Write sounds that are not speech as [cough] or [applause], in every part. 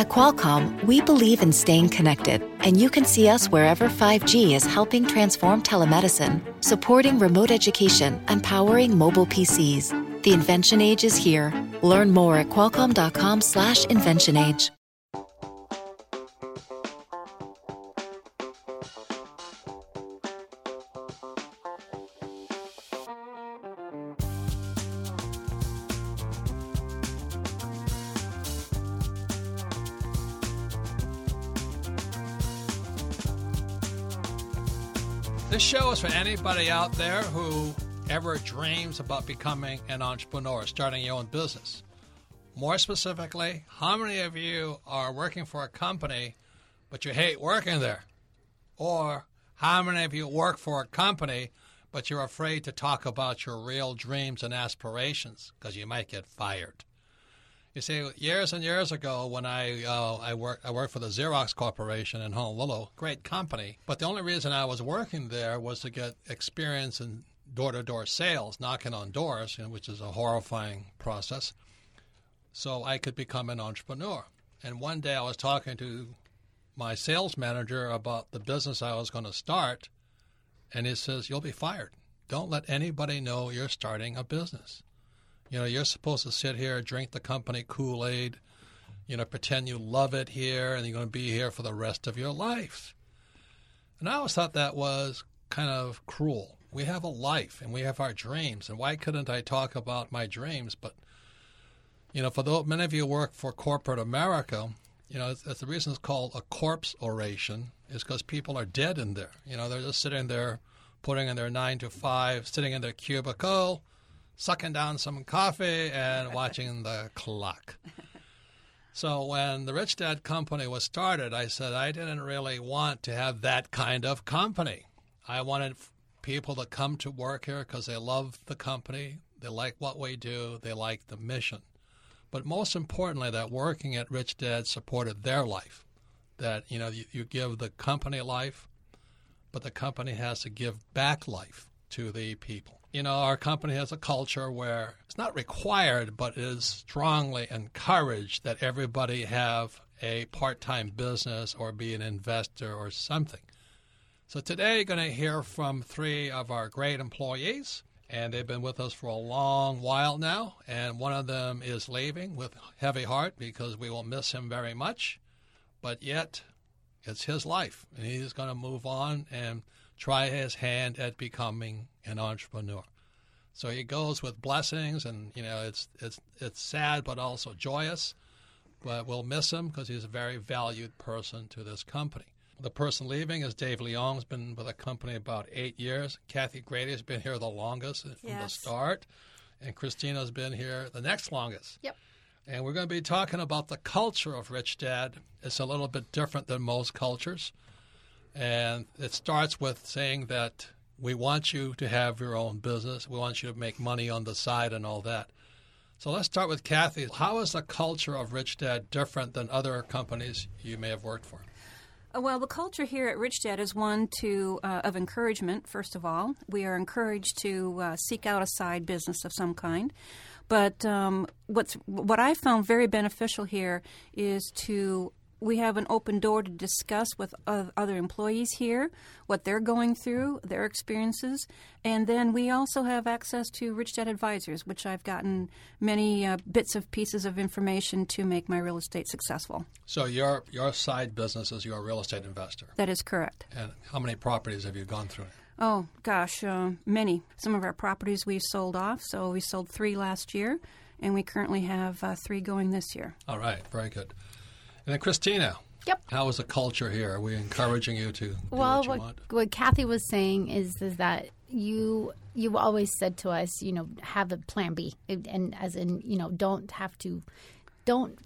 At Qualcomm, we believe in staying connected, and you can see us wherever 5G is helping transform telemedicine, supporting remote education, and powering mobile PCs. The invention age is here. Learn more at qualcomm.com/inventionage. anybody out there who ever dreams about becoming an entrepreneur, starting your own business. More specifically, how many of you are working for a company but you hate working there? Or how many of you work for a company but you're afraid to talk about your real dreams and aspirations because you might get fired? You see, years and years ago, when I uh, I worked I worked for the Xerox Corporation in Honolulu, great company. But the only reason I was working there was to get experience in door-to-door sales, knocking on doors, you know, which is a horrifying process. So I could become an entrepreneur. And one day I was talking to my sales manager about the business I was going to start, and he says, "You'll be fired. Don't let anybody know you're starting a business." You know, you're supposed to sit here, drink the company Kool Aid, you know, pretend you love it here and you're going to be here for the rest of your life. And I always thought that was kind of cruel. We have a life and we have our dreams. And why couldn't I talk about my dreams? But, you know, for those, many of you work for corporate America, you know, it's the reason it's called a corpse oration is because people are dead in there. You know, they're just sitting there, putting in their nine to five, sitting in their cubicle, sucking down some coffee and [laughs] watching the clock. So when the Rich Dad Company was started, I said I didn't really want to have that kind of company. I wanted people to come to work here because they love the company, they like what we do, they like the mission. But most importantly, that working at Rich Dad supported their life. That you know you, you give the company life, but the company has to give back life to the people you know, our company has a culture where it's not required, but is strongly encouraged that everybody have a part time business or be an investor or something. So today you're going to hear from three of our great employees, and they've been with us for a long while now. And one of them is leaving with heavy heart because we will miss him very much, but yet it's his life, and he's going to move on and try his hand at becoming an entrepreneur. So he goes with blessings, and you know it's it's it's sad but also joyous. But we'll miss him because he's a very valued person to this company. The person leaving is Dave Leong. Has been with the company about eight years. Kathy Grady has been here the longest from yes. the start, and Christina's been here the next longest. Yep. And we're going to be talking about the culture of Rich Dad. It's a little bit different than most cultures. And it starts with saying that we want you to have your own business. We want you to make money on the side and all that. So let's start with Kathy. How is the culture of Rich Dad different than other companies you may have worked for? Uh, well, the culture here at Rich Dad is one to uh, of encouragement. First of all, we are encouraged to uh, seek out a side business of some kind. But um, what's what I found very beneficial here is to we have an open door to discuss with other employees here what they're going through, their experiences, and then we also have access to Rich Dad Advisors, which I've gotten many uh, bits of pieces of information to make my real estate successful. So your your side business is you're a real estate investor. That is correct. And how many properties have you gone through? Oh gosh, uh, many. Some of our properties we've sold off. So we sold three last year, and we currently have uh, three going this year. All right, very good. And then Christina. Yep. How is the culture here? Are we encouraging you to well, what, what, what Kathy was saying is, is that you you've always said to us, you know, have a plan B, and as in, you know, don't have to, don't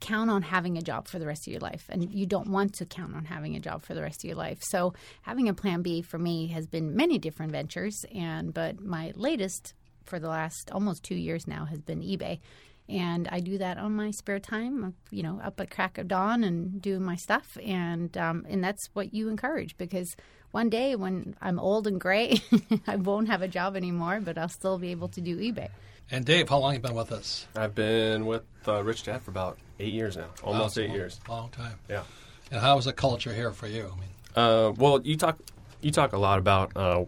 count on having a job for the rest of your life, and you don't want to count on having a job for the rest of your life. So having a plan B for me has been many different ventures, and but my latest for the last almost two years now has been eBay and I do that on my spare time. You know, up at crack of dawn and doing my stuff, and um, and that's what you encourage because one day when I'm old and gray, [laughs] I won't have a job anymore, but I'll still be able to do eBay. And Dave, how long have you been with us? I've been with uh, Rich Dad for about eight years now, almost Wow, eight long- years. Long time. Yeah. And how is the culture here for you? I mean, Uh, well, you talk you talk a lot about uh,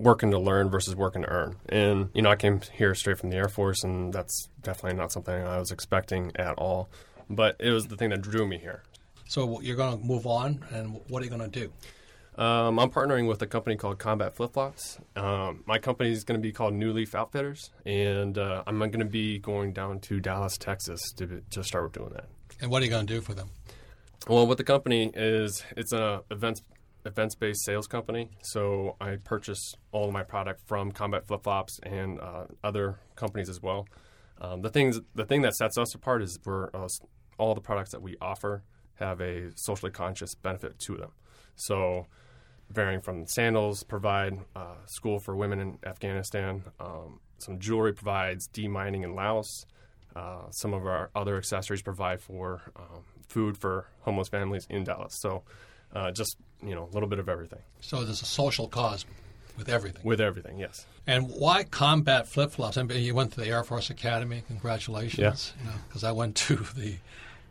working to learn versus working to earn, and you know I came here straight from the Air Force, and that's definitely not something I was expecting at all. But it was the thing that drew me here. so you're going to move on, and what are you going to do? Um, I'm partnering with a company called Combat Flip Flops. Um, my company is going to be called New Leaf Outfitters, and uh, I'm going to be going down to Dallas, Texas, to to start doing that. And what are you going to do for them? Well, what the company is, it's an events events based sales company. So I purchase all of my product from Combat Flip Flops and uh, other companies as well. Um, the things, the thing that sets us apart is we're uh, all the products that we offer have a socially conscious benefit to them. So varying from sandals provide uh, school for women in Afghanistan. Um, some jewelry provides demining in Laos. Uh, some of our other accessories provide for um, food for homeless families in Dallas. So uh, just you know a little bit of everything So there's a social cause with everything. with everything. Yes. And why combat flip flops? I mean, you went to the Air Force Academy. Congratulations. Yeah. Because I went to the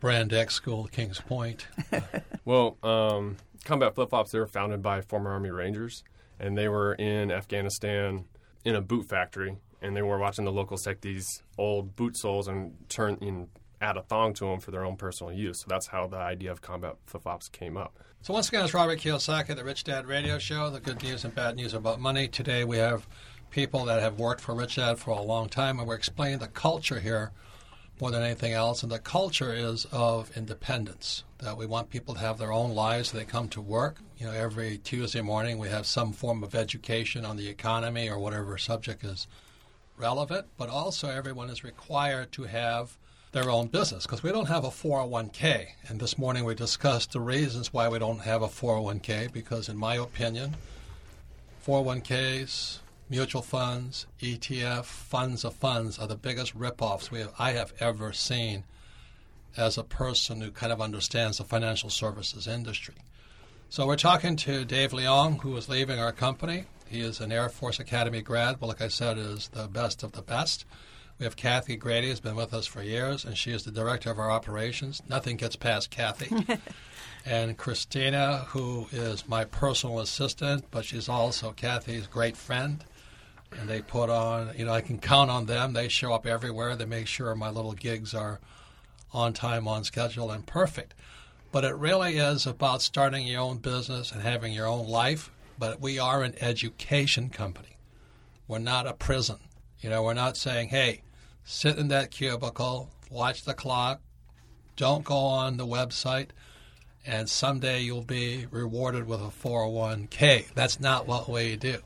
Brand X School, Kings Point. [laughs] Well, um, Combat Flip Flops, they were founded by former Army Rangers, and they were in Afghanistan in a boot factory, and they were watching the locals take these old boot soles and turn and add a thong to them for their own personal use. So that's how the idea of Combat Flip Flops came up. So once again, it's Robert Kiyosaki, the Rich Dad Radio Show, the good news and bad news about money. Today we have people that have worked for Rich Dad for a long time, and we're explaining the culture here more than anything else. And the culture is of independence, that we want people to have their own lives. They come to work. You know, every Tuesday morning we have some form of education on the economy or whatever subject is relevant, but also everyone is required to have their own business because we don't have a 401k. And this morning we discussed the reasons why we don't have a 401k because, in my opinion, 401ks, mutual funds, ETF, funds of funds are the biggest ripoffs we have, I have ever seen as a person who kind of understands the financial services industry. So we're talking to Dave Leong, who is leaving our company. He is an Air Force Academy grad, but like I said, is the best of the best. We have Kathy Grady, who's been with us for years, and she is the director of our operations. Nothing gets past Kathy. [laughs] and Christina, who is my personal assistant, but she's also Kathy's great friend. And they put on, you know, I can count on them. They show up everywhere. They make sure my little gigs are on time, on schedule, and perfect. But it really is about starting your own business and having your own life. But we are an education company. We're not a prison. You know, we're not saying, hey, sit in that cubicle, watch the clock, don't go on the website, and someday you'll be rewarded with a 401k. That's not what we do.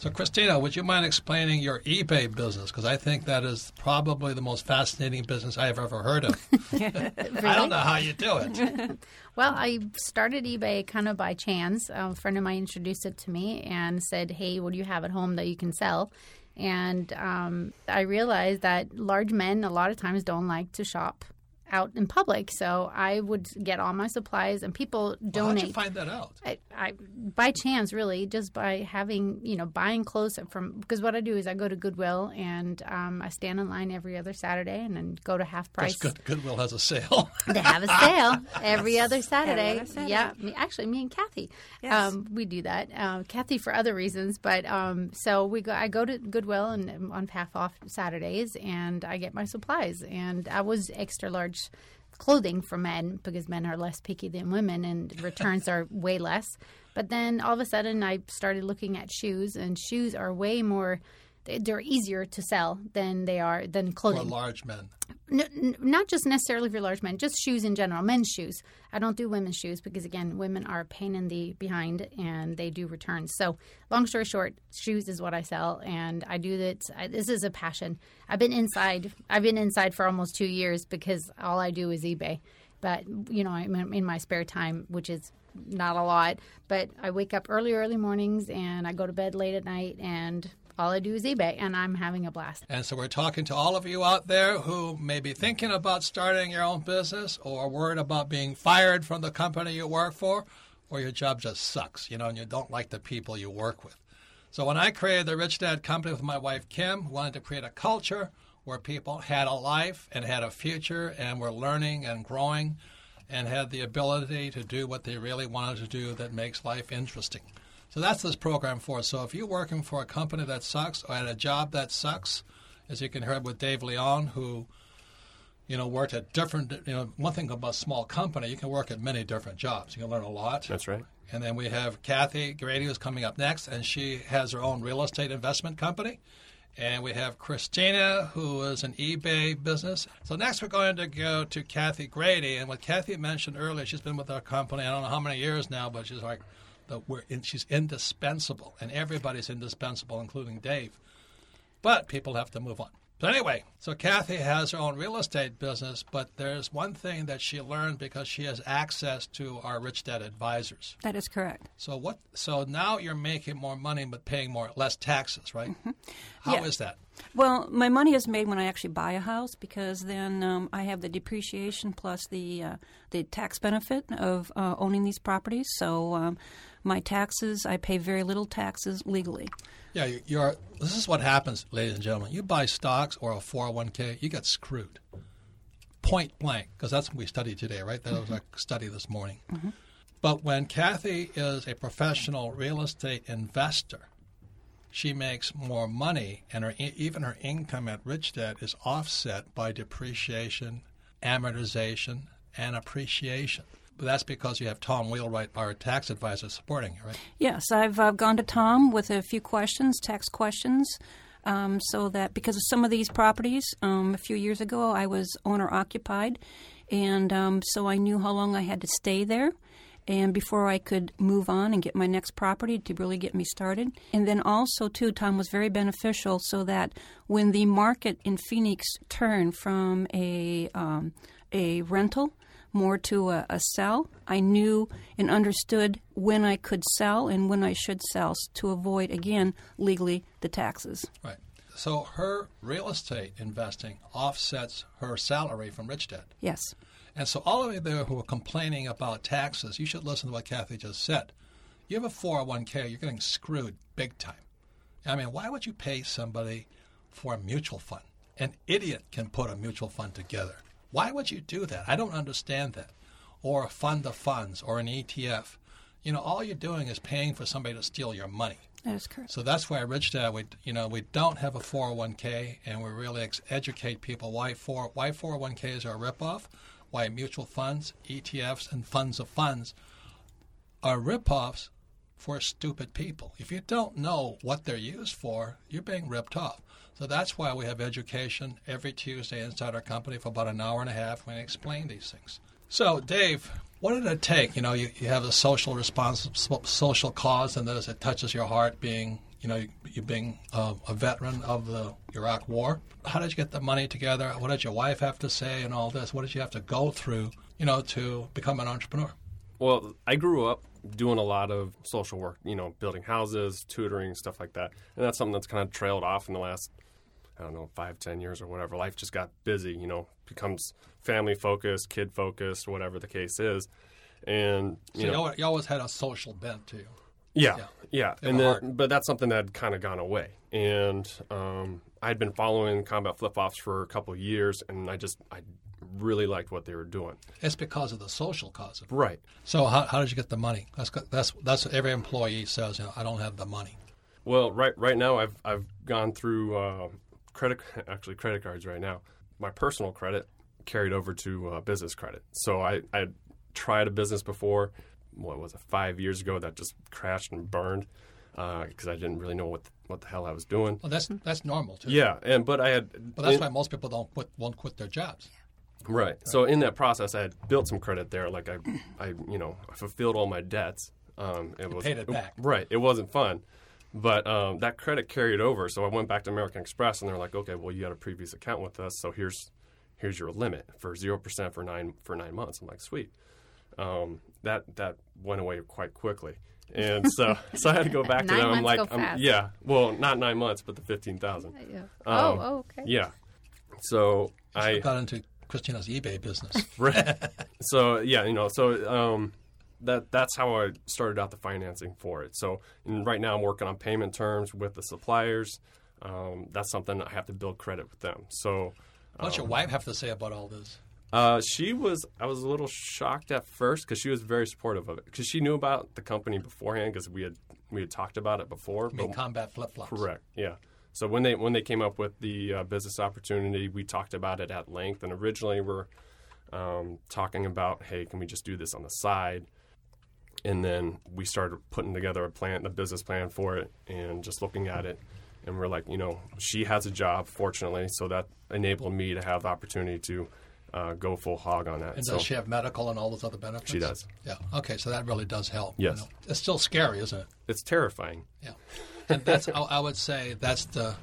So, Christina, would you mind explaining your eBay business? Because I think that is probably the most fascinating business I have ever heard of. [laughs] I don't know how you do it. [laughs] Well, I started eBay kind of by chance. A friend of mine introduced it to me and said, "Hey, what do you have at home that you can sell?" And um, I realized that large men a lot of times don't like to shop out in public, so I would get all my supplies, and people donate. How'd donate. you find that out? I, I by chance really just by having you know buying clothes from because what I do is I go to Goodwill and um, I stand in line every other Saturday and then go to half price. Good, Goodwill has a sale. [laughs] They have a sale every other Saturday. other Saturday. Yeah, me, actually, me and Kathy, Yes. um, we do that. Um, Kathy for other reasons, but um, so we go. I go to Goodwill and um, on half off Saturdays, and I get my supplies. And I was extra large clothing for men because men are less picky than women, and [laughs] returns are way less. But then all of a sudden, I started looking at shoes, and shoes are way more. They- They're easier to sell than they are than clothing. for large men. N- n- not just necessarily for large men, just shoes in general, men's shoes. I don't do women's shoes because again, women are a pain in the behind and they do returns. So, long story short, shoes is what I sell, and I do that. I, this is a passion. I've been inside. I've been inside for almost two years because all I do is eBay. But you know, I'm in my spare time, which is not a lot. But I wake up early, early mornings, and I go to bed late at night, and all I do is eBay, and I'm having a blast. And so we're talking to all of you out there who may be thinking about starting your own business or worried about being fired from the company you work for or your job just sucks, you know, and you don't like the people you work with. So when I created the Rich Dad Company with my wife Kim, we wanted to create a culture where people had a life and had a future and were learning and growing and had the ability to do what they really wanted to do that makes life interesting. So that's this program for. So if you're working for a company that sucks or at a job that sucks, as you can hear with Dave Leong, who you know worked at different. You know, one thing about small company, you can work at many different jobs. You can learn a lot. That's right. And then we have Kathy Grady, who's coming up next, and she has her own real estate investment company. And we have Christina, who is an eBay business. So next we're going to go to Kathy Grady. And what Kathy mentioned earlier, she's been with our company, I don't know how many years now, but she's like, the, we're in, she's indispensable. And everybody's indispensable, including Dave. But people have to move on. But anyway, so Kathy has her own real estate business, but there's one thing that she learned because she has access to our Rich Dad advisors. That is correct. So what? So now you're making more money but paying more less taxes, right? How is Yeah. that? Well, my money is made when I actually buy a house because then um, I have the depreciation plus the uh, the tax benefit of uh, owning these properties. So um, my taxes, I pay very little taxes legally. Yeah, you- you're. This is what happens, ladies and gentlemen. You buy stocks or a 401k, you get screwed. Point blank, because that's what we studied today, right? That was our mm-hmm. study this morning. Mm-hmm. But when Kathy is a professional real estate investor, she makes more money, and her even her income at Rich Dad is offset by depreciation, amortization, and appreciation. That's because you have Tom Wheelwright, our tax advisor, supporting you, right? Yes, I've uh, gone to Tom with a few questions, tax questions, um, so that because of some of these properties, um, a few years ago I was owner occupied, and um, so I knew how long I had to stay there. And before I could move on and get my next property to really get me started. And then also, too, Tom was very beneficial so that when the market in Phoenix turned from a, um, a rental more to a, a sell. I knew and understood when I could sell and when I should sell to avoid, again, legally the taxes. Right. So her real estate investing offsets her salary from Rich Dad. Yes. And so all of you there who are complaining about taxes, you should listen to what Kathy just said. You have a 401k, you're getting screwed big time. I mean, why would you pay somebody for a mutual fund? An idiot can put a mutual fund together. Why would you do that? I don't understand that. Or a fund of funds or an ETF. You know, all you're doing is paying for somebody to steal your money. That is correct. So that's why at Rich Dad, we you know we don't have a 401k, and we really ex- educate people why four why 401ks are a ripoff, why mutual funds, ETFs, and funds of funds are ripoffs for stupid people. If you don't know what they're used for, you're being ripped off. So that's why we have education every Tuesday inside our company for about an hour and a half when we explain these things. So, Dave, what did it take? You know, you, you have a social response, social cause, and this it touches your heart. Being, you know, you, you being a veteran of the Iraq War. How did you get the money together? What did your wife have to say, and all this? What did you have to go through, you know, to become an entrepreneur? Well, I grew up doing a lot of social work, you know, building houses, tutoring, stuff like that. And that's something that's kind of trailed off in the last, I don't know, five, ten years or whatever. Life just got busy, you know, becomes family focused, kid focused, whatever the case is. And, you you, know, you always had a social bent to you. yeah, Yeah. yeah, and then, hard. but that's something that had kind of gone away. And um, I'd been following combat flip flops for a couple of years, and I just I really liked what they were doing. It's because of the social cause. Of it. Right. So how, how did you get the money? That's that's that's what every employee says. You know, I don't have the money. Well, right right now I've I've gone through uh, credit [laughs] actually credit cards right now. My personal credit carried over to uh, business credit. So I I tried a business before. What was it? Five years ago that just crashed and burned because I didn't really know what the, what the hell I was doing. Well, that's that's normal too. Yeah, and but I had But that's in- why most people don't quit, won't quit their jobs. Right. So in that process, I had built some credit there. Like I, I you know, I fulfilled all my debts. Um, it was paid it back. Right. It wasn't fun, but um, that credit carried over. So I went back to American Express, and they're like, "Okay, well, you had a previous account with us, so here's here's your limit for zero percent for nine for nine months." I'm like, "Sweet." Um, that that went away quite quickly. And so, [laughs] so I had to go back to Nine them. I'm like, I'm- yeah, well, not nine months, but the fifteen thousand. Yeah. Um, oh, oh, okay. Yeah. So I I got into Christina's eBay business. right. [laughs] so yeah, you know, so um, that that's how I started out the financing for it. So and right now I'm working on payment terms with the suppliers. um, that's something I have to build credit with them. So. What's your um, wife have to say about all this? Uh, she was. I was a little shocked at first because she was very supportive of it because she knew about the company beforehand because we had we had talked about it before. But- combat flip flops. Correct. Yeah. So when they when they came up with the uh, business opportunity, we talked about it at length. And originally, we're um, talking about, hey, can we just do this on the side? And then we started putting together a plan, a business plan for it, and just looking at it. And we're like, you know, she has a job, fortunately, so that enabled me to have the opportunity to uh, go full hog on that. And so does she have medical and all those other benefits? She does. Yeah. Okay, so that really does help. Yes. It's still scary, isn't it? it's terrifying. Yeah. And that's, I, I would say that's the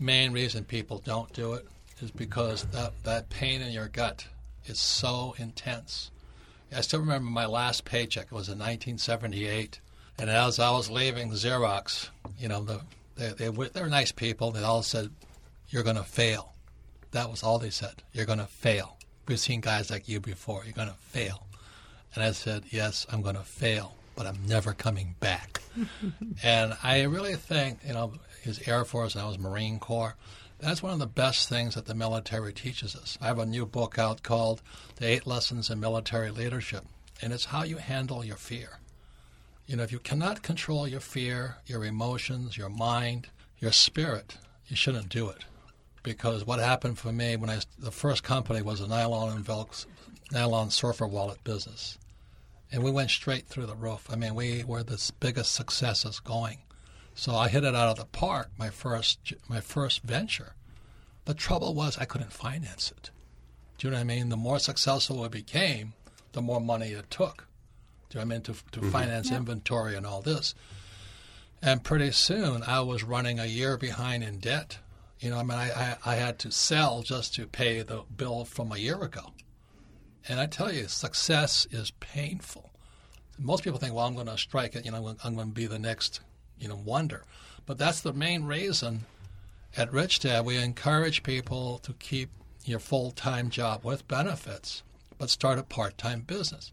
main reason people don't do it is because that, that pain in your gut is so intense. I still remember my last paycheck. It was in 1978. And as I was leaving Xerox, you know, the, they, they, were, they were nice people. They all said, You're going to fail. That was all they said. You're going to fail. We've seen guys like you before. You're going to fail. And I said, Yes, I'm going to fail, but I'm never coming back. [laughs] and I really think, you know, his Air Force and I was Marine Corps. That's one of the best things that the military teaches us. I have a new book out called The Eight Lessons in Military Leadership, and it's how you handle your fear. You know, if you cannot control your fear, your emotions, your mind, your spirit, you shouldn't do it. Because what happened for me when I the first company was a nylon and nylon surfer wallet business, and we went straight through the roof. I mean, we were the biggest successes going. So I hit it out of the park. My first my first venture. The trouble was I couldn't finance it. Do you know what I mean? The more successful it became, the more money it took. Do you know what I mean to to mm-hmm. finance inventory and all this? And pretty soon I was running a year behind in debt. You know, I mean, I, I, I had to sell just to pay the bill from a year ago. And I tell you, success is painful. Most people think, well, I'm going to strike it. You know, I'm going to be the next, you know, wonder. But that's the main reason at Rich Dad we encourage people to keep your full-time job with benefits, but start a part-time business.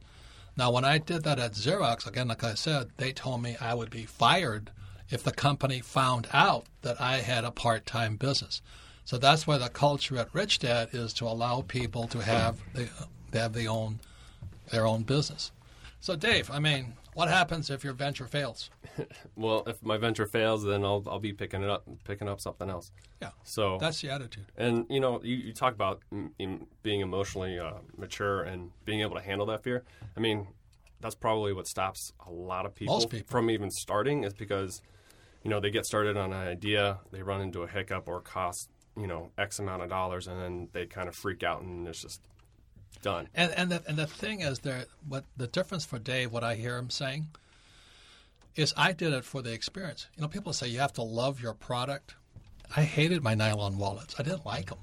Now, when I did that at Xerox, again, like I said, they told me I would be fired if the company found out that I had a part-time business. So that's why the culture at Rich Dad is to allow people to have the, have the own their own business. So, Dave, I mean, what happens if your venture fails? [laughs] Well, if my venture fails, then I'll I'll be picking it up, picking up something else. Yeah, So that's the attitude. And you know, you, you talk about em- being emotionally uh, mature and being able to handle that fear. I mean, that's probably what stops a lot of people, people. from even starting, is because you know they get started on an idea, they run into a hiccup or cost you know X amount of dollars, and then they kind of freak out and it's just done. And and the, and the thing is, there what the difference for Dave, what I hear him saying, is I did it for the experience. You know, people say you have to love your product. I hated my nylon wallets. I didn't like them.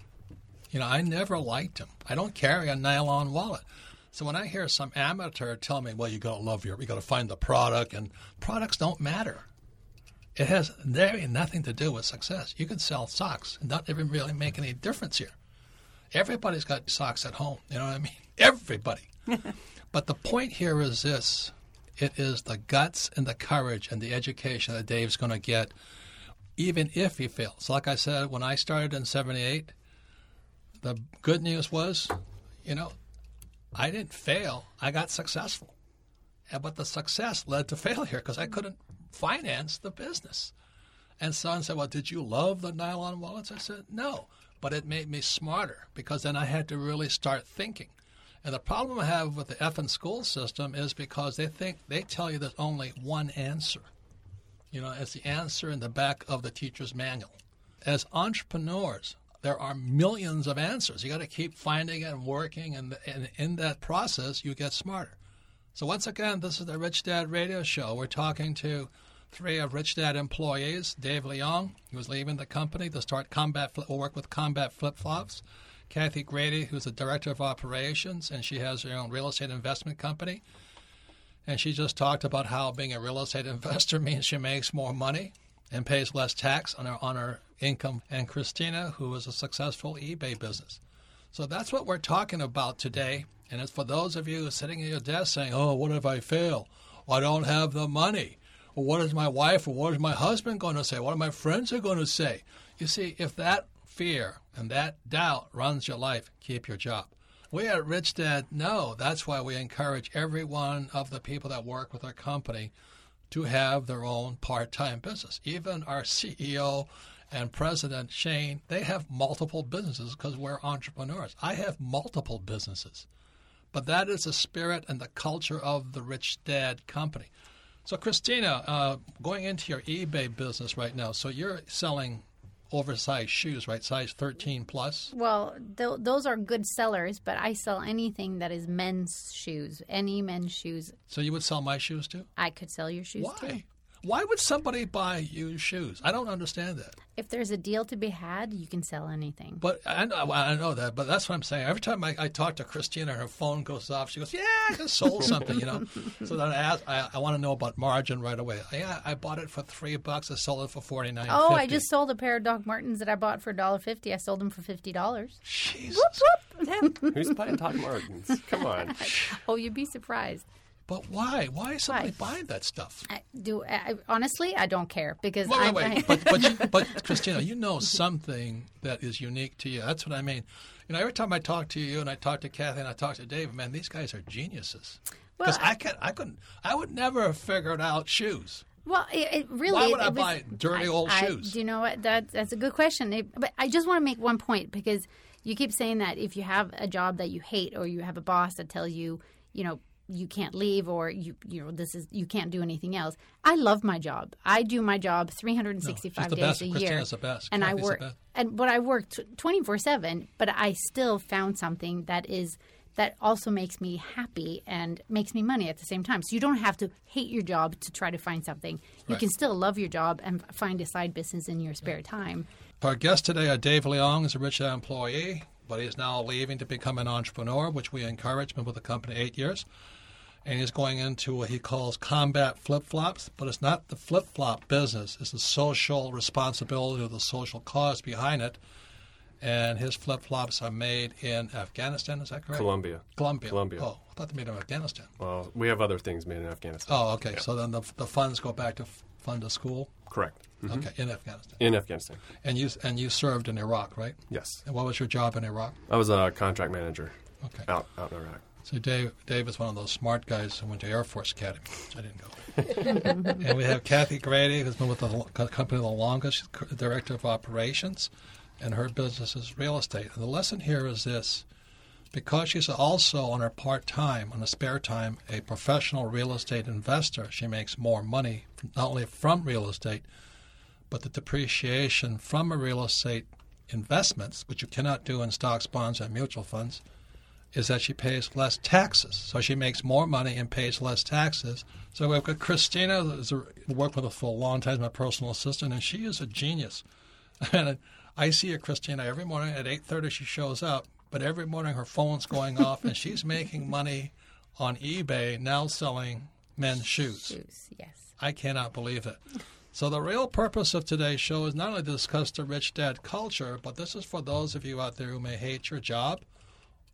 You know, I never liked them. I don't carry a nylon wallet. So when I hear some amateur tell me, "Well, you got to love your, you got to find the product," and products don't matter. It has nothing to do with success. You can sell socks and not even really make any difference here. Everybody's got socks at home. You know what I mean? [laughs] Everybody. [laughs] but the point here is this it is the guts and the courage and the education that Dave's going to get, even if he fails. Like I said, when I started in 78, the good news was, you know, I didn't fail, I got successful. But the success led to failure because I couldn't finance the business. And son said, Well, did you love the nylon wallets? I said, No, but it made me smarter because then I had to really start thinking. And the problem I have with the effing school system is because they think they tell you there's only one answer. You know, it's the answer in the back of the teacher's manual. As entrepreneurs, there are millions of answers. You got to keep finding and working, and, and in that process, you get smarter. So once again, this is the Rich Dad Radio Show. We're talking to three of Rich Dad employees: Dave Leong, who's leaving the company to start Combat Flip, work with Combat Flip Flops. Kathy Grady, who's the director of operations, and she has her own real estate investment company. And she just talked about how being a real estate [laughs] investor means she makes more money and pays less tax on her on her income. And Christina, who is a successful eBay business. So that's what we're talking about today. And it's for those of you sitting at your desk saying, "Oh, what if I fail? I don't have the money. What is my wife or what is my husband going to say? What are my friends are going to say? You see, if that fear and that doubt runs your life, keep your job. We at Rich Dad know that's why we encourage every one of the people that work with our company to have their own part time business. Even our CEO and president, Shane, they have multiple businesses because we're entrepreneurs. I have multiple businesses. But that is the spirit and the culture of the Rich Dad company. So, Christina, uh, going into your eBay business right now, so you're selling oversized shoes, right? Size 13 plus? Well, th- those are good sellers, but I sell anything that is men's shoes, any men's shoes. So you would sell my shoes too? I could sell your shoes Why? too. Why would somebody buy used shoes? I don't understand that. If there's a deal to be had, you can sell anything. But I know, I know that. But that's what I'm saying. Every time I, I talk to Christina, her phone goes off. She goes, "Yeah, I just sold something," you know. [laughs] so then I ask, I, I want to know about margin right away. Yeah, I bought it for three bucks. I sold it for forty nine. Oh, I just sold a pair of Doc Martens that I bought for $1.50. I sold them for $50. Jesus. [laughs] Who's buying Doc Martens? Come on. [laughs] Oh, you'd be surprised. But why? Why is somebody Why? buying that stuff? I do I, honestly, I don't care because Wait, I, wait, wait. I- but but, you, [laughs] but Christina, you know something that is unique to you. That's what I mean. You know, every time I talk to you and I talk to Kathy and I talk to Dave, man, these guys are geniuses. Because Well, I can I couldn't, I would never have figured out shoes. Well, it, it really. Why would I was- buy dirty old I- shoes? Do you know what? That that's a good question. It- but I just want to make one point because you keep saying that if you have a job that you hate or you have a boss that tells you, you know, you can't leave or you you know this is you can't do anything else. I love my job. I do my job 365 she's the days best. a year. The best. And I Kathy's the work and but I work 24/7, but I still found something that is that also makes me happy and makes me money at the same time. So you don't have to hate your job to try to find something. You Right. can still love your job and find a side business in your spare time. Our guest today, uh, Dave Leong, is a rich Dad employee, but he's now leaving to become an entrepreneur, which we encourage. Been with the company eight years, and he's going into what he calls combat flip flops. But it's not the flip flop business; it's the social responsibility or the social cause behind it. And his flip flops are made in Afghanistan. Is that correct? Colombia. Colombia. Colombia. Oh, I thought they made them in Afghanistan. Well, we have other things made in Afghanistan. Oh, okay. So then the, the funds go back to fund a school. Correct. Mhm. Okay, in Afghanistan. In Afghanistan. And you and you served in Iraq, right? Yes. And what was your job in Iraq? I was a contract manager Okay. out out in Iraq. So Dave, Dave is one of those smart guys who went to Air Force Academy. which I didn't go. [laughs] and we have Kathy Grady, who's been with the company the longest. She's director of operations, and her business is real estate. And the lesson here is this: because she's also on her part time, on her spare time, a professional real estate investor, she makes more money not only from real estate, but the depreciation from a real estate investments, which you cannot do in stocks, bonds, and mutual funds is that she pays less taxes. So she makes more money and pays less taxes. So we've got Christina, who's worked with us for a long time, my personal assistant, and she is a genius. [laughs] And I see her, Christina, every morning at 8.30 she shows up, but every morning her phone's going off and she's making money on eBay now selling men's shoes. Shoes, yes. I cannot believe it. So the real purpose of today's show is not only to discuss the rich dad culture, but this is for those of you out there who may hate your job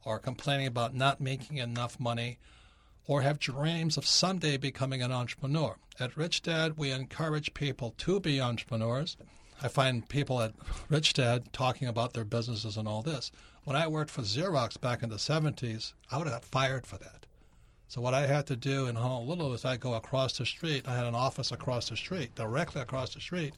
or complaining about not making enough money or have dreams of someday becoming an entrepreneur. At Rich Dad, we encourage people to be entrepreneurs. I find people at Rich Dad talking about their businesses and all this. When I worked for Xerox back in the 70s, I would have got fired for that. So what I had to do in Honolulu is I go across the street. I had an office across the street, directly across the street,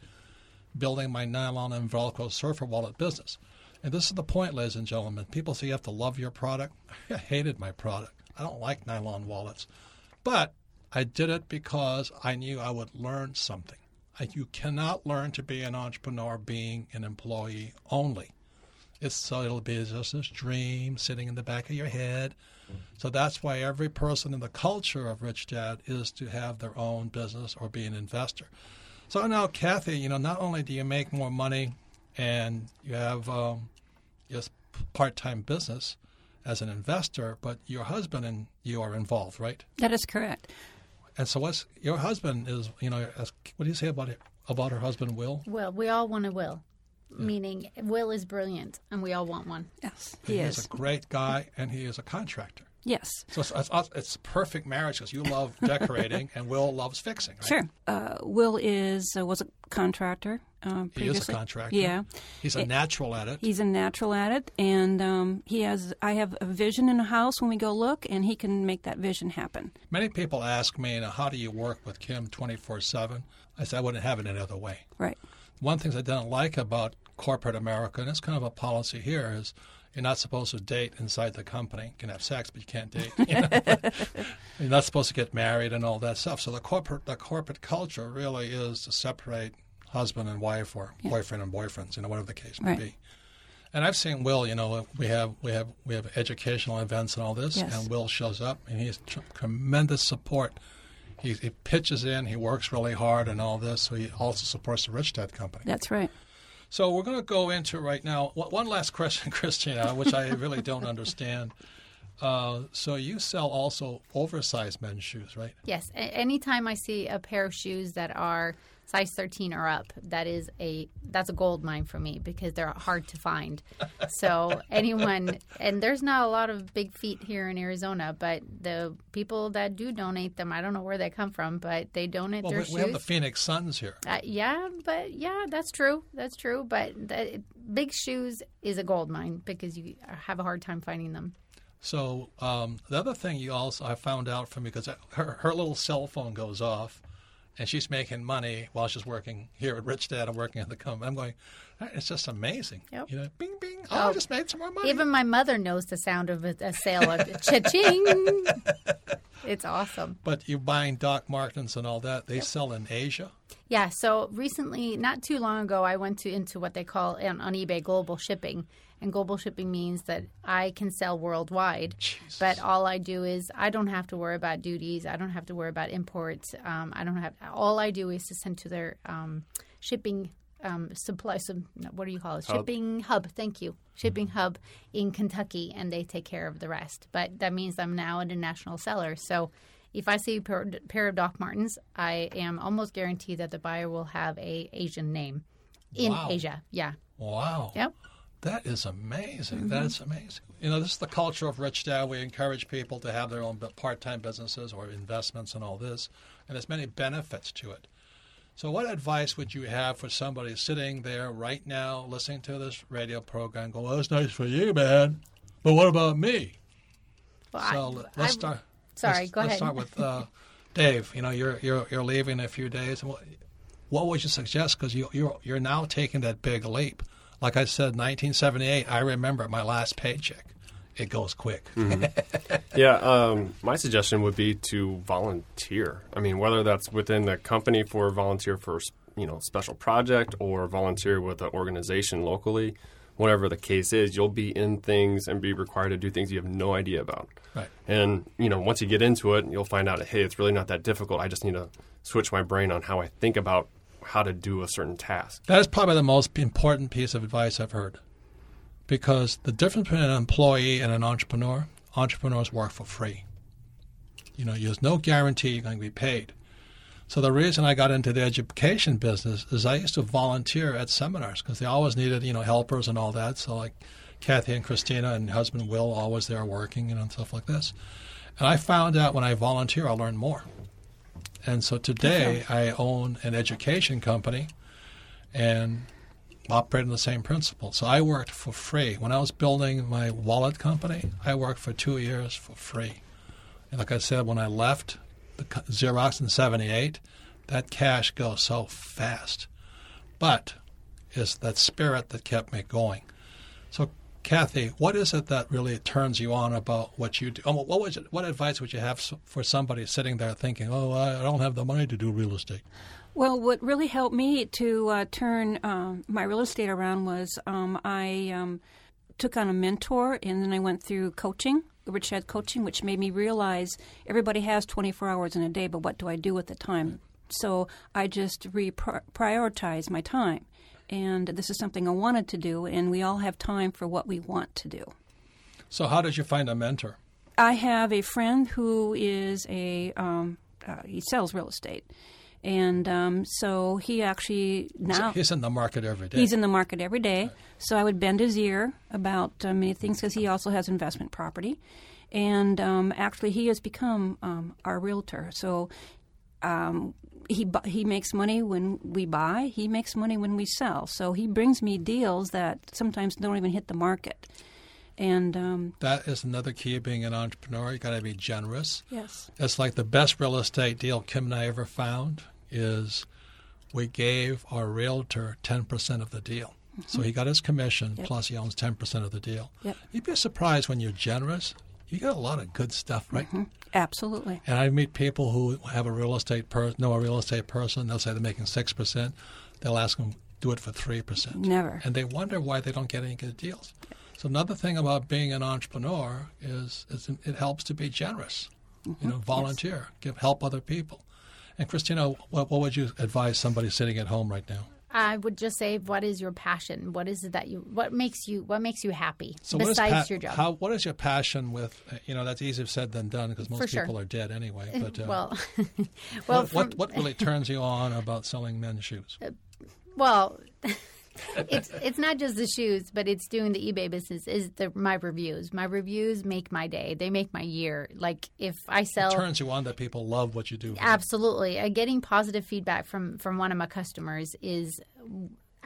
building my nylon and Velcro surfer wallet business. And this is the point, ladies and gentlemen. People say you have to love your product. [laughs] I hated my product. I don't like nylon wallets. But I did it because I knew I would learn something. I, you cannot learn to be an entrepreneur being an employee only. It's so it'll be just this dream sitting in the back of your head. So that's why every person in the culture of Rich Dad is to have their own business or be an investor. So now, Kathy, you know, not only do you make more money and you have um, just part-time business as an investor, but your husband and you are involved, right? That is correct. And so, what's your husband is? You know, what do you say about it, about her husband, Will? Well, we all want a will, meaning Will is brilliant and we all want one. Yes, He he is is. a great guy, and he is a contractor. Yes. So it's, it's, it's a perfect marriage because you love [laughs] decorating and Will loves fixing. Right? Sure. Uh, Will is uh, was a contractor. Uh, He is a contractor. Yeah. He's a It- natural at it. He's a natural at it, and um, he has. I have a vision in a house when we go look, and he can make that vision happen. Many people ask me, you know, how do you work with Kim 24 7? I said, I wouldn't have it any other way. Right. One thing that I don't like about corporate America, and it's kind of a policy here, is you're not supposed to date inside the company. You can have sex, but you can't date. You know? [laughs] you're not supposed to get married and all that stuff. So the corporate the corporate culture really is to separate husband and wife or boyfriend and boyfriends, you know, whatever the case may Right. be. And I've seen Will. You know, we have we have we have educational events and all this, Yes. and Will shows up, and he's tr- tremendous support. He, he pitches in, he works really hard, and all this. So he also supports the Rich Dad Company. That's right. So we're going to go into right now. One one last question, [laughs] Christina, which I really don't [laughs] understand. Uh, so you sell also oversized men's shoes, right? Yes. A- anytime I see a pair of shoes that are size 13 or up, that is a that's a gold mine for me because they're hard to find. So [laughs] anyone and there's not a lot of big feet here in Arizona, but the people that do donate them, I don't know where they come from, but they donate Well, their we, shoes. we have the Phoenix Suns here. Uh, yeah, but yeah, that's true. That's true. But the, big shoes is a gold mine because you have a hard time finding them. So um, the other thing you also I found out from because her her little cell phone goes off, and she's making money while she's working here at Rich Dad and working at the company. I'm going, it's just amazing. Yep. You know, bing bing. Oh, oh I Oh, just made some more money. Even my mother knows the sound of a, a sale of [laughs] cha-ching. It's awesome. but you're buying Doc Martens and all that. They sell in Asia. Yeah. So recently, not too long ago, I went to into what they call on, on eBay global shipping, and global shipping means that I can sell worldwide. Jesus. But all I do is I don't have to worry about duties. I don't have to worry about imports. Um, I don't have. All I do is to send to their um, shipping um, supply. Some what do you call it? Hub. Shipping hub. Thank you. Shipping hub in Kentucky, and they take care of the rest. But that means I'm now an international seller. So if I see a pair, pair of Doc Martens, I am almost guaranteed that the buyer will have a Asian name in Wow. Asia. Yeah. Wow. Yep. That is amazing. Mm-hmm. That is amazing. You know, this is the culture of Rich Dad. We encourage people to have their own part-time businesses or investments and all this, and there's many benefits to it. So, what advice would you have for somebody sitting there right now, listening to this radio program, go, "Well, that's nice for you, man, but what about me?" Well, So I- let's I- start. sorry, let's, go let's ahead. start with uh, [laughs] Dave. You know, you're you're you're leaving in a few days. What, what would you suggest? Because you you're you're now taking that big leap. Like I said, 1978. I remember my last paycheck. It goes quick. [laughs] Yeah, um, my suggestion would be to volunteer. I mean, whether that's within the company for volunteer for you know special project or volunteer with an organization locally, whatever the case is, you'll be in things and be required to do things you have no idea about. Right. And you know, once you get into it, you'll find out, hey, it's really not that difficult. I just need to switch my brain on how I think about how to do a certain task. That is probably the most important piece of advice I've heard. Because the difference between an employee and an entrepreneur, entrepreneurs work for free. You know, there's no guarantee you're going to be paid. So the reason I got into the education business is I used to volunteer at seminars because they always needed, you know, helpers and all that. So like Kathy and Christina and husband Will always there working, you know, and stuff like this. And I found out when I volunteer, I learn more. And so today I own an education company and operating the same principle. So I worked for free. When I was building my wallet company, I worked for two years for free. And like I said, when I left the Xerox in 78, that cash goes so fast. But it's that spirit that kept me going. So, Kathy, what is it that really turns you on about what you do? Oh, What, would you, what advice would you have for somebody sitting there thinking, oh, I don't have the money to do real estate? Well, what really helped me to uh, turn um, my real estate around was um, I um, took on a mentor and then I went through coaching, Rich Dad coaching, which made me realize everybody has 24 hours in a day, but what do I do with the time? So I just reprioritize my time. And this is something I wanted to do, and we all have time for what we want to do. So, how did you find a mentor? I have a friend who is a um, uh, he sells real estate, and um, so he actually now He's in the market every day. he's in the market every day. So I would bend his ear about uh, many things because he also has investment property, and um, actually he has become um, our realtor. So um, he bu- he makes money when we buy. He makes money when we sell. So he brings me deals that sometimes don't even hit the market. And um, That is another key of being an entrepreneur. You got to be generous. yes, It's like the best real estate deal Kim and I ever found is we gave our realtor 10% of the deal. Mm-hmm. So he got his commission, Yep. plus he owns 10% of the deal. Yep. You'd be surprised when you're generous. You get a lot of good stuff, right? Mm-hmm. absolutely. And I meet people who have a real estate per- know a real estate person. They'll say they're making six percent. They'll ask them do it for three percent. Never. And they wonder why they don't get any good deals. So another thing about being an entrepreneur is, is it helps to be generous. You mm-hmm. know, volunteer, give help other people. And Christina, what, what would you advise somebody sitting at home right now? I would just say, what is your passion? What is it that you? What makes you? What makes you happy So what is besides pa- your job? How, what is your passion with? uh, You know, that's easier said than done because most sure. people are dead anyway. [laughs] But uh, well, [laughs] well, what, from- what what really turns you on about selling men's shoes? Well, [laughs] it's it's not just the shoes, but it's doing the eBay business. Is the my reviews? My reviews make my day. They make my year. Like if I sell, turns you on that people love what you do. absolutely, uh, getting positive feedback from from one of my customers is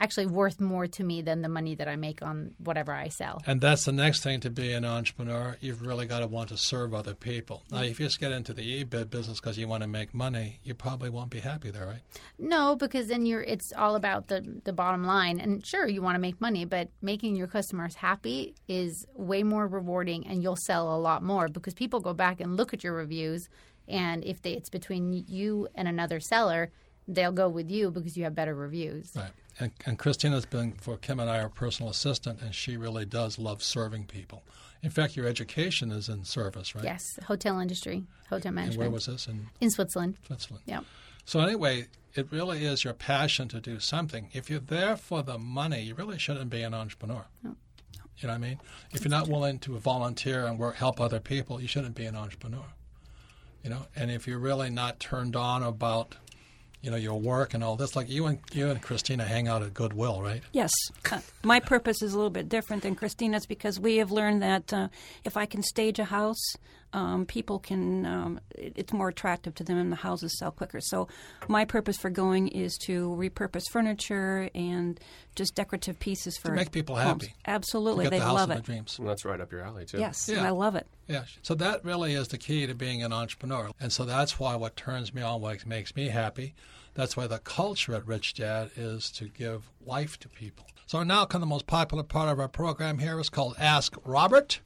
actually worth more to me than the money that I make on whatever I sell. And that's the next thing to be an entrepreneur. You've really got to want to serve other people. Now, if you just get into the eBay business because you want to make money, you probably won't be happy there, right? No, because then you're it's all about the the bottom line. And sure, you want to make money, but making your customers happy is way more rewarding and you'll sell a lot more because people go back and look at your reviews and if they, it's between you and another seller, they'll go with you because you have better reviews. Right. And, and Christina's been for Kim and I our personal assistant, and she really does love serving people. In fact, your education is in service, right? Yes, hotel industry, hotel And management where was this in in Switzerland. Switzerland? Yeah. So anyway, it really is your passion to do something. If you're there for the money, you really shouldn't be an entrepreneur. No. You know what I mean? If you're not willing to volunteer and work, help other people, you shouldn't be an entrepreneur. You know, and if you're really not turned on about, you know, your work and all this, like you and you and Christina hang out at Goodwill, right? Yes. Uh, my purpose is a little bit different than Christina's because we have learned that uh, if I can stage a house, um, people can, um, it- it's more attractive to them and the houses sell quicker. So my purpose for going is to repurpose furniture and just decorative pieces for to make people homes. happy. Absolutely. They the house love of it. their dreams. And that's right up your alley too. Yes, Yeah. and I love it. Yeah. So that really is the key to being an entrepreneur. And so that's why what turns me on, what makes me happy, that's why the culture at Rich Dad is to give life to people. So now come the most popular part of our program here is called Ask Robert.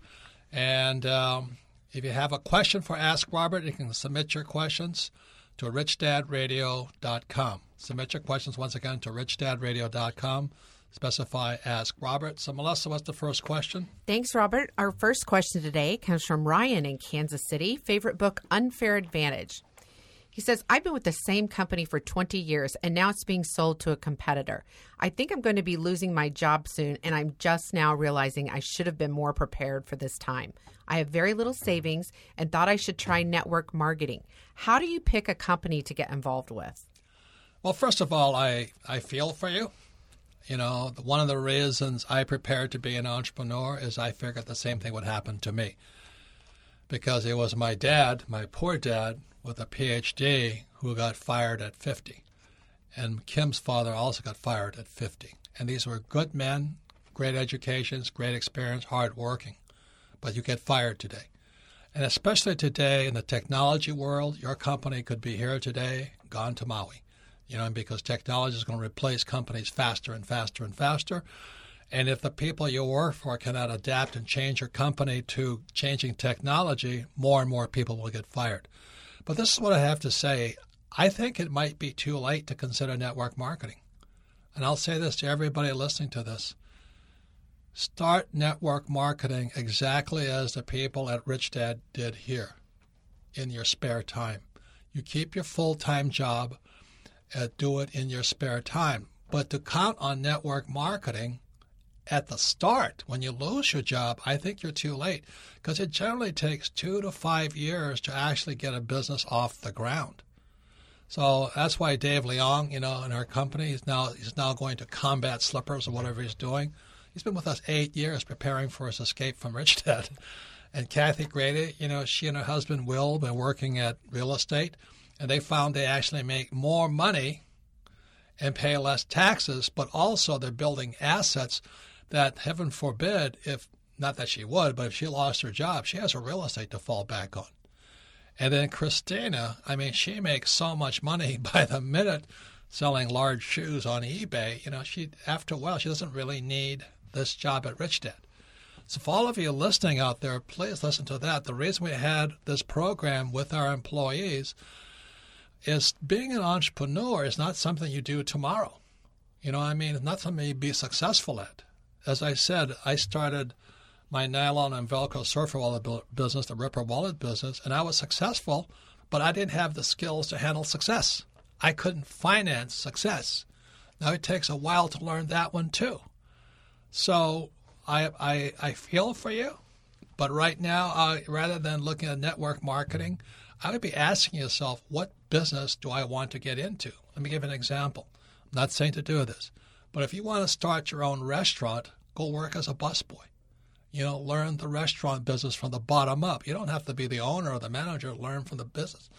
And um, if you have a question for Ask Robert, you can submit your questions to richdadradio.com. Submit your questions once again to richdadradio.com. Specify Ask Robert. So, Melissa, what's the first question? Thanks, Robert. Our first question today comes from Ryan in Kansas City. Favorite book, Unfair Advantage. He says, I've been with the same company for 20 years and now it's being sold to a competitor. I think I'm going to be losing my job soon and I'm just now realizing I should have been more prepared for this time. I have very little savings and thought I should try network marketing. How do you pick a company to get involved with? Well, first of all, I, I feel for you. You know, one of the reasons I prepared to be an entrepreneur is I figured the same thing would happen to me. Because it was my dad, my poor dad, with a PhD, who got fired at 50. And Kim's father also got fired at 50. And these were good men, great educations, great experience, hard working. But you get fired today. And especially today in the technology world, your company could be here today, gone to Maui. You know, because technology is going to replace companies faster and faster and faster. And if the people you work for cannot adapt and change your company to changing technology, more and more people will get fired. But this is what I have to say. I think it might be too late to consider network marketing. And I'll say this to everybody listening to this. Start network marketing exactly as the people at Rich Dad did here in your spare time. You keep your full time job, and do it in your spare time. But to count on network marketing at the start, when you lose your job, I think you're too late because it generally takes two to five years to actually get a business off the ground. So that's why Dave Leong, you know, in our company, is now he's now going to combat slippers or whatever he's doing. He's been with us eight years preparing for his escape from Rich [laughs] Dad. And Kathy Grady, you know, she and her husband Will have been working at real estate, and they found they actually make more money and pay less taxes, but also they're building assets that, heaven forbid, if not that she would, but if she lost her job, she has her real estate to fall back on. And then Christina, I mean, she makes so much money [laughs] by the minute selling large shoes on eBay. You know, she after a while she doesn't really need this job at Rich Dad. So for all of you listening out there, please listen to that. The reason we had this program with our employees is being an entrepreneur is not something you do tomorrow. You know, I mean, it's not something you be successful at. As I said, I started my nylon and Velcro surfer wallet business, the Ripper wallet business, and I was successful, but I didn't have the skills to handle success. I couldn't finance success. Now it takes a while to learn that one too. So I, I, I feel for you, but right now, uh, rather than looking at network marketing, I would be asking yourself, what business do I want to get into? Let me give an example. I'm not saying to do this, but if you want to start your own restaurant, go work as a busboy. You know, learn the restaurant business from the bottom up. You don't have to be the owner or the manager. Learn from the business.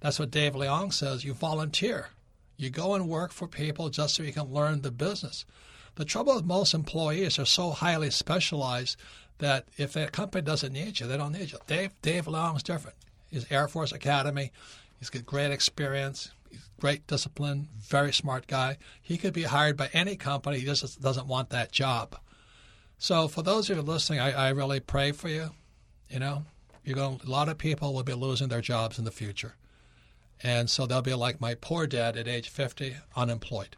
That's what Dave Leong says. You volunteer. You go and work for people just so you can learn the business. The trouble with most employees are so highly specialized that if the company doesn't need you, they don't need you. Dave Dave Leong's different. He's Air Force Academy. He's got great experience. Great discipline. Very smart guy. He could be hired by any company. He just doesn't want that job. So for those of you listening, I, I really pray for you. You know, you're going. A lot of people will be losing their jobs in the future, and so they'll be like my poor dad at age 50, unemployed.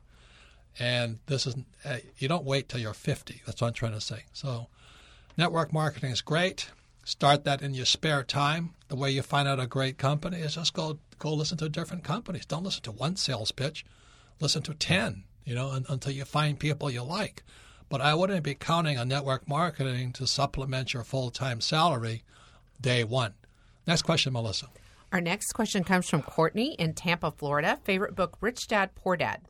And this is uh, you don't wait till you're 50. That's what I'm trying to say. So, network marketing is great. Start that in your spare time. The way you find out a great company is just go go listen to different companies. Don't listen to one sales pitch. Listen to 10. You know, until you find people you like. But I wouldn't be counting on network marketing to supplement your full time salary day one. Next question, Melissa. Our next question comes from Courtney in Tampa, Florida. Favorite book, Rich Dad, Poor Dad.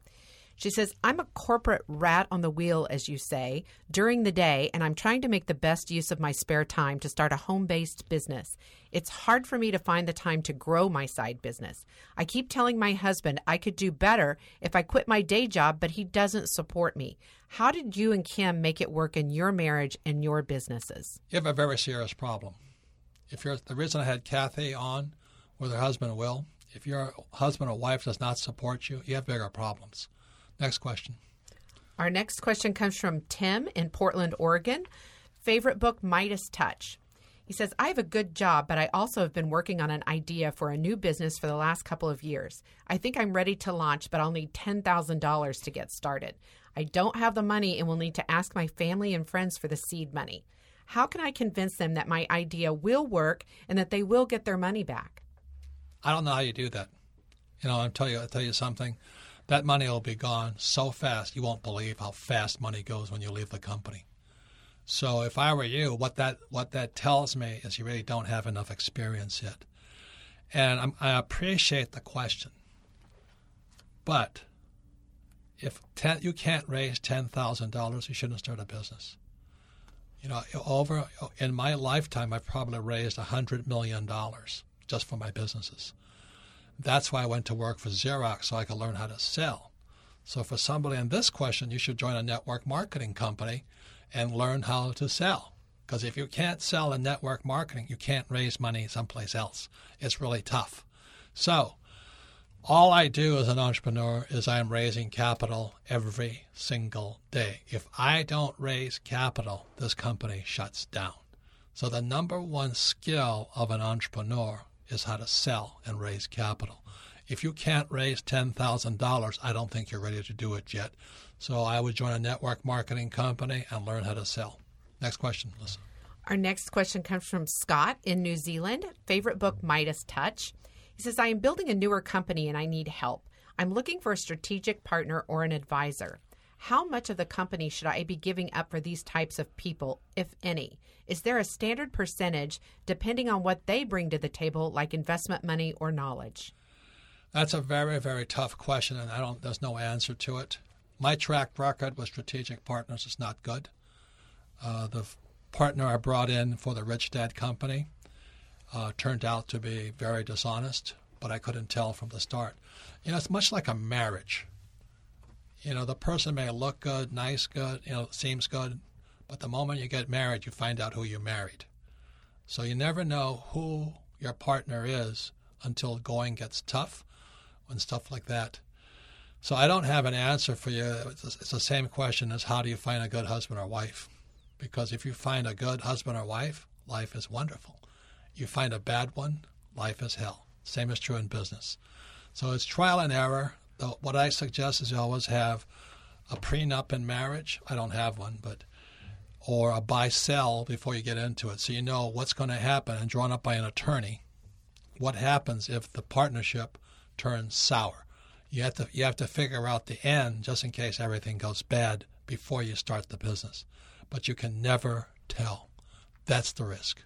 She says, I'm a corporate rat on the wheel, as you say, during the day, and I'm trying to make the best use of my spare time to start a home based business. It's hard for me to find the time to grow my side business. I keep telling my husband I could do better if I quit my day job, but he doesn't support me. How did you and Kim make it work in your marriage and your businesses? You have a very serious problem. If you're the reason I had Kathy on with her husband Will, if your husband or wife does not support you, you have bigger problems. Next question. Our next question comes from Tim in Portland, Oregon. Favorite book, Midas Touch. He says, I have a good job, but I also have been working on an idea for a new business for the last couple of years. I think I'm ready to launch, but I'll need $10,000 to get started. I don't have the money and will need to ask my family and friends for the seed money. How can I convince them that my idea will work and that they will get their money back? I don't know how you do that. You know, I'll tell you, I'll tell you something that money will be gone so fast you won't believe how fast money goes when you leave the company. So if I were you, what that what that tells me is you really don't have enough experience yet. And I'm, i appreciate the question, but if ten, you can't raise ten thousand dollars, you shouldn't start a business. You know, over in my lifetime, I've probably raised hundred million dollars just for my businesses. That's why I went to work for Xerox so I could learn how to sell. So for somebody in this question, you should join a network marketing company and learn how to sell. Because if you can't sell in network marketing, you can't raise money someplace else. It's really tough. So all I do as an entrepreneur is I'm raising capital every single day. If I don't raise capital, this company shuts down. So the number one skill of an entrepreneur is how to sell and raise capital. If you can't raise $10,000, I don't think you're ready to do it yet. So I would join a network marketing company and learn how to sell. Next question, listen. Our next question comes from Scott in New Zealand. Favorite book, Midas Touch. He says, I am building a newer company and I need help. I'm looking for a strategic partner or an advisor. How much of the company should I be giving up for these types of people, if any? Is there a standard percentage depending on what they bring to the table, like investment money or knowledge? That's a very, very tough question, and I don't. There's no answer to it. My track record with strategic partners is not good. Uh, the partner I brought in for the Rich Dad Company uh, turned out to be very dishonest, but I couldn't tell from the start. You know, it's much like a marriage. You know, the person may look good, nice, good, you know, seems good, but the moment you get married, you find out who you married. So you never know who your partner is until going gets tough and stuff like that. So I don't have an answer for you. It's the same question as how do you find a good husband or wife? Because if you find a good husband or wife, life is wonderful. You find a bad one, life is hell. Same is true in business. So it's trial and error. What I suggest is you always have a prenup in marriage. I don't have one, but or a buy sell before you get into it, so you know what's going to happen and drawn up by an attorney. What happens if the partnership turns sour? You have to you have to figure out the end just in case everything goes bad before you start the business. But you can never tell. That's the risk.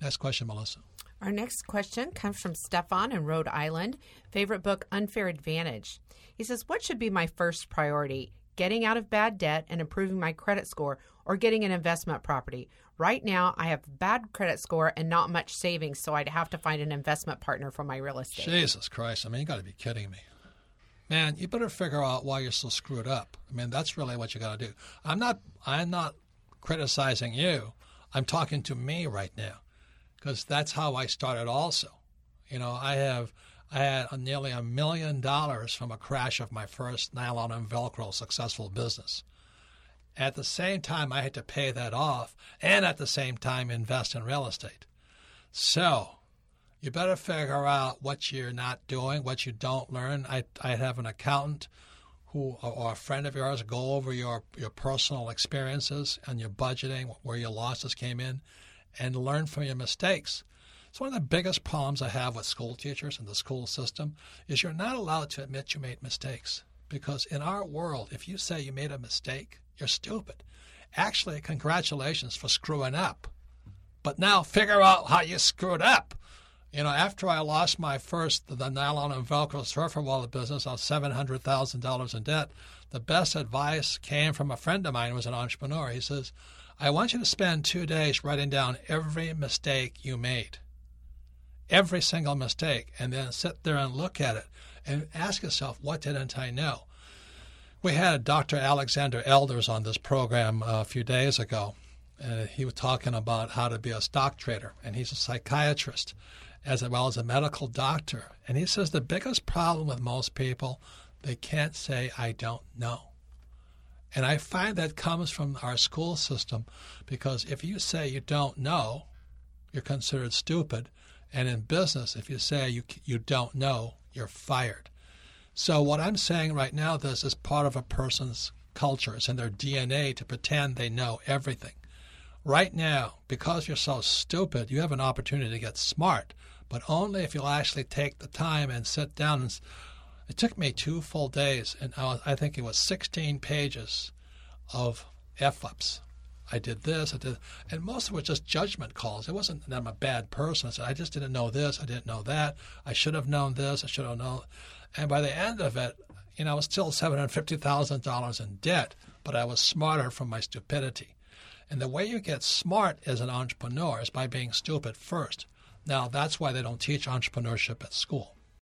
Next question, Melissa. Our next question comes from Stefan in Rhode Island. Favorite book, Unfair Advantage. He says, What should be my first priority? Getting out of bad debt and improving my credit score, or getting an investment property? Right now, I have bad credit score and not much savings, so I'd have to find an investment partner for my real estate. Jesus Christ. I mean, you got to be kidding me. Man, you better figure out why you're so screwed up. I mean, that's really what you got to do. I'm not I'm not criticizing you. I'm talking to me right now because that's how I started also. You know, I have I had nearly a million dollars from a crash of my first nylon and velcro successful business. At the same time I had to pay that off and at the same time invest in real estate. So, you better figure out what you're not doing, what you don't learn. I I have an accountant who or a friend of yours go over your your personal experiences and your budgeting, where your losses came in and learn from your mistakes. It's one of the biggest problems I have with school teachers and the school system is you're not allowed to admit you made mistakes. Because in our world, if you say you made a mistake, you're stupid. Actually, congratulations for screwing up. But now figure out how you screwed up. You know, after I lost my first, the nylon and Velcro surfer wallet business, I was $700,000 in debt. The best advice came from a friend of mine who was an entrepreneur. He says, I want you to spend two days writing down every mistake you made, every single mistake, and then sit there and look at it and ask yourself, what didn't I know? We had Dr. Alexander Elders on this program a few days ago, and he was talking about how to be a stock trader, and he's a psychiatrist as well as a medical doctor. And he says the biggest problem with most people, they can't say, I don't know. And I find that comes from our school system because if you say you don't know, you're considered stupid. And in business, if you say you, you don't know, you're fired. So, what I'm saying right now, this is part of a person's culture. It's in their DNA to pretend they know everything. Right now, because you're so stupid, you have an opportunity to get smart, but only if you'll actually take the time and sit down and it took me two full days, and I, was, I think it was 16 pages of f ups. I did this, I did, and most of it was just judgment calls. It wasn't that I'm a bad person. I said I just didn't know this, I didn't know that. I should have known this, I should have known. And by the end of it, you know, I was still seven hundred fifty thousand dollars in debt, but I was smarter from my stupidity. And the way you get smart as an entrepreneur is by being stupid first. Now that's why they don't teach entrepreneurship at school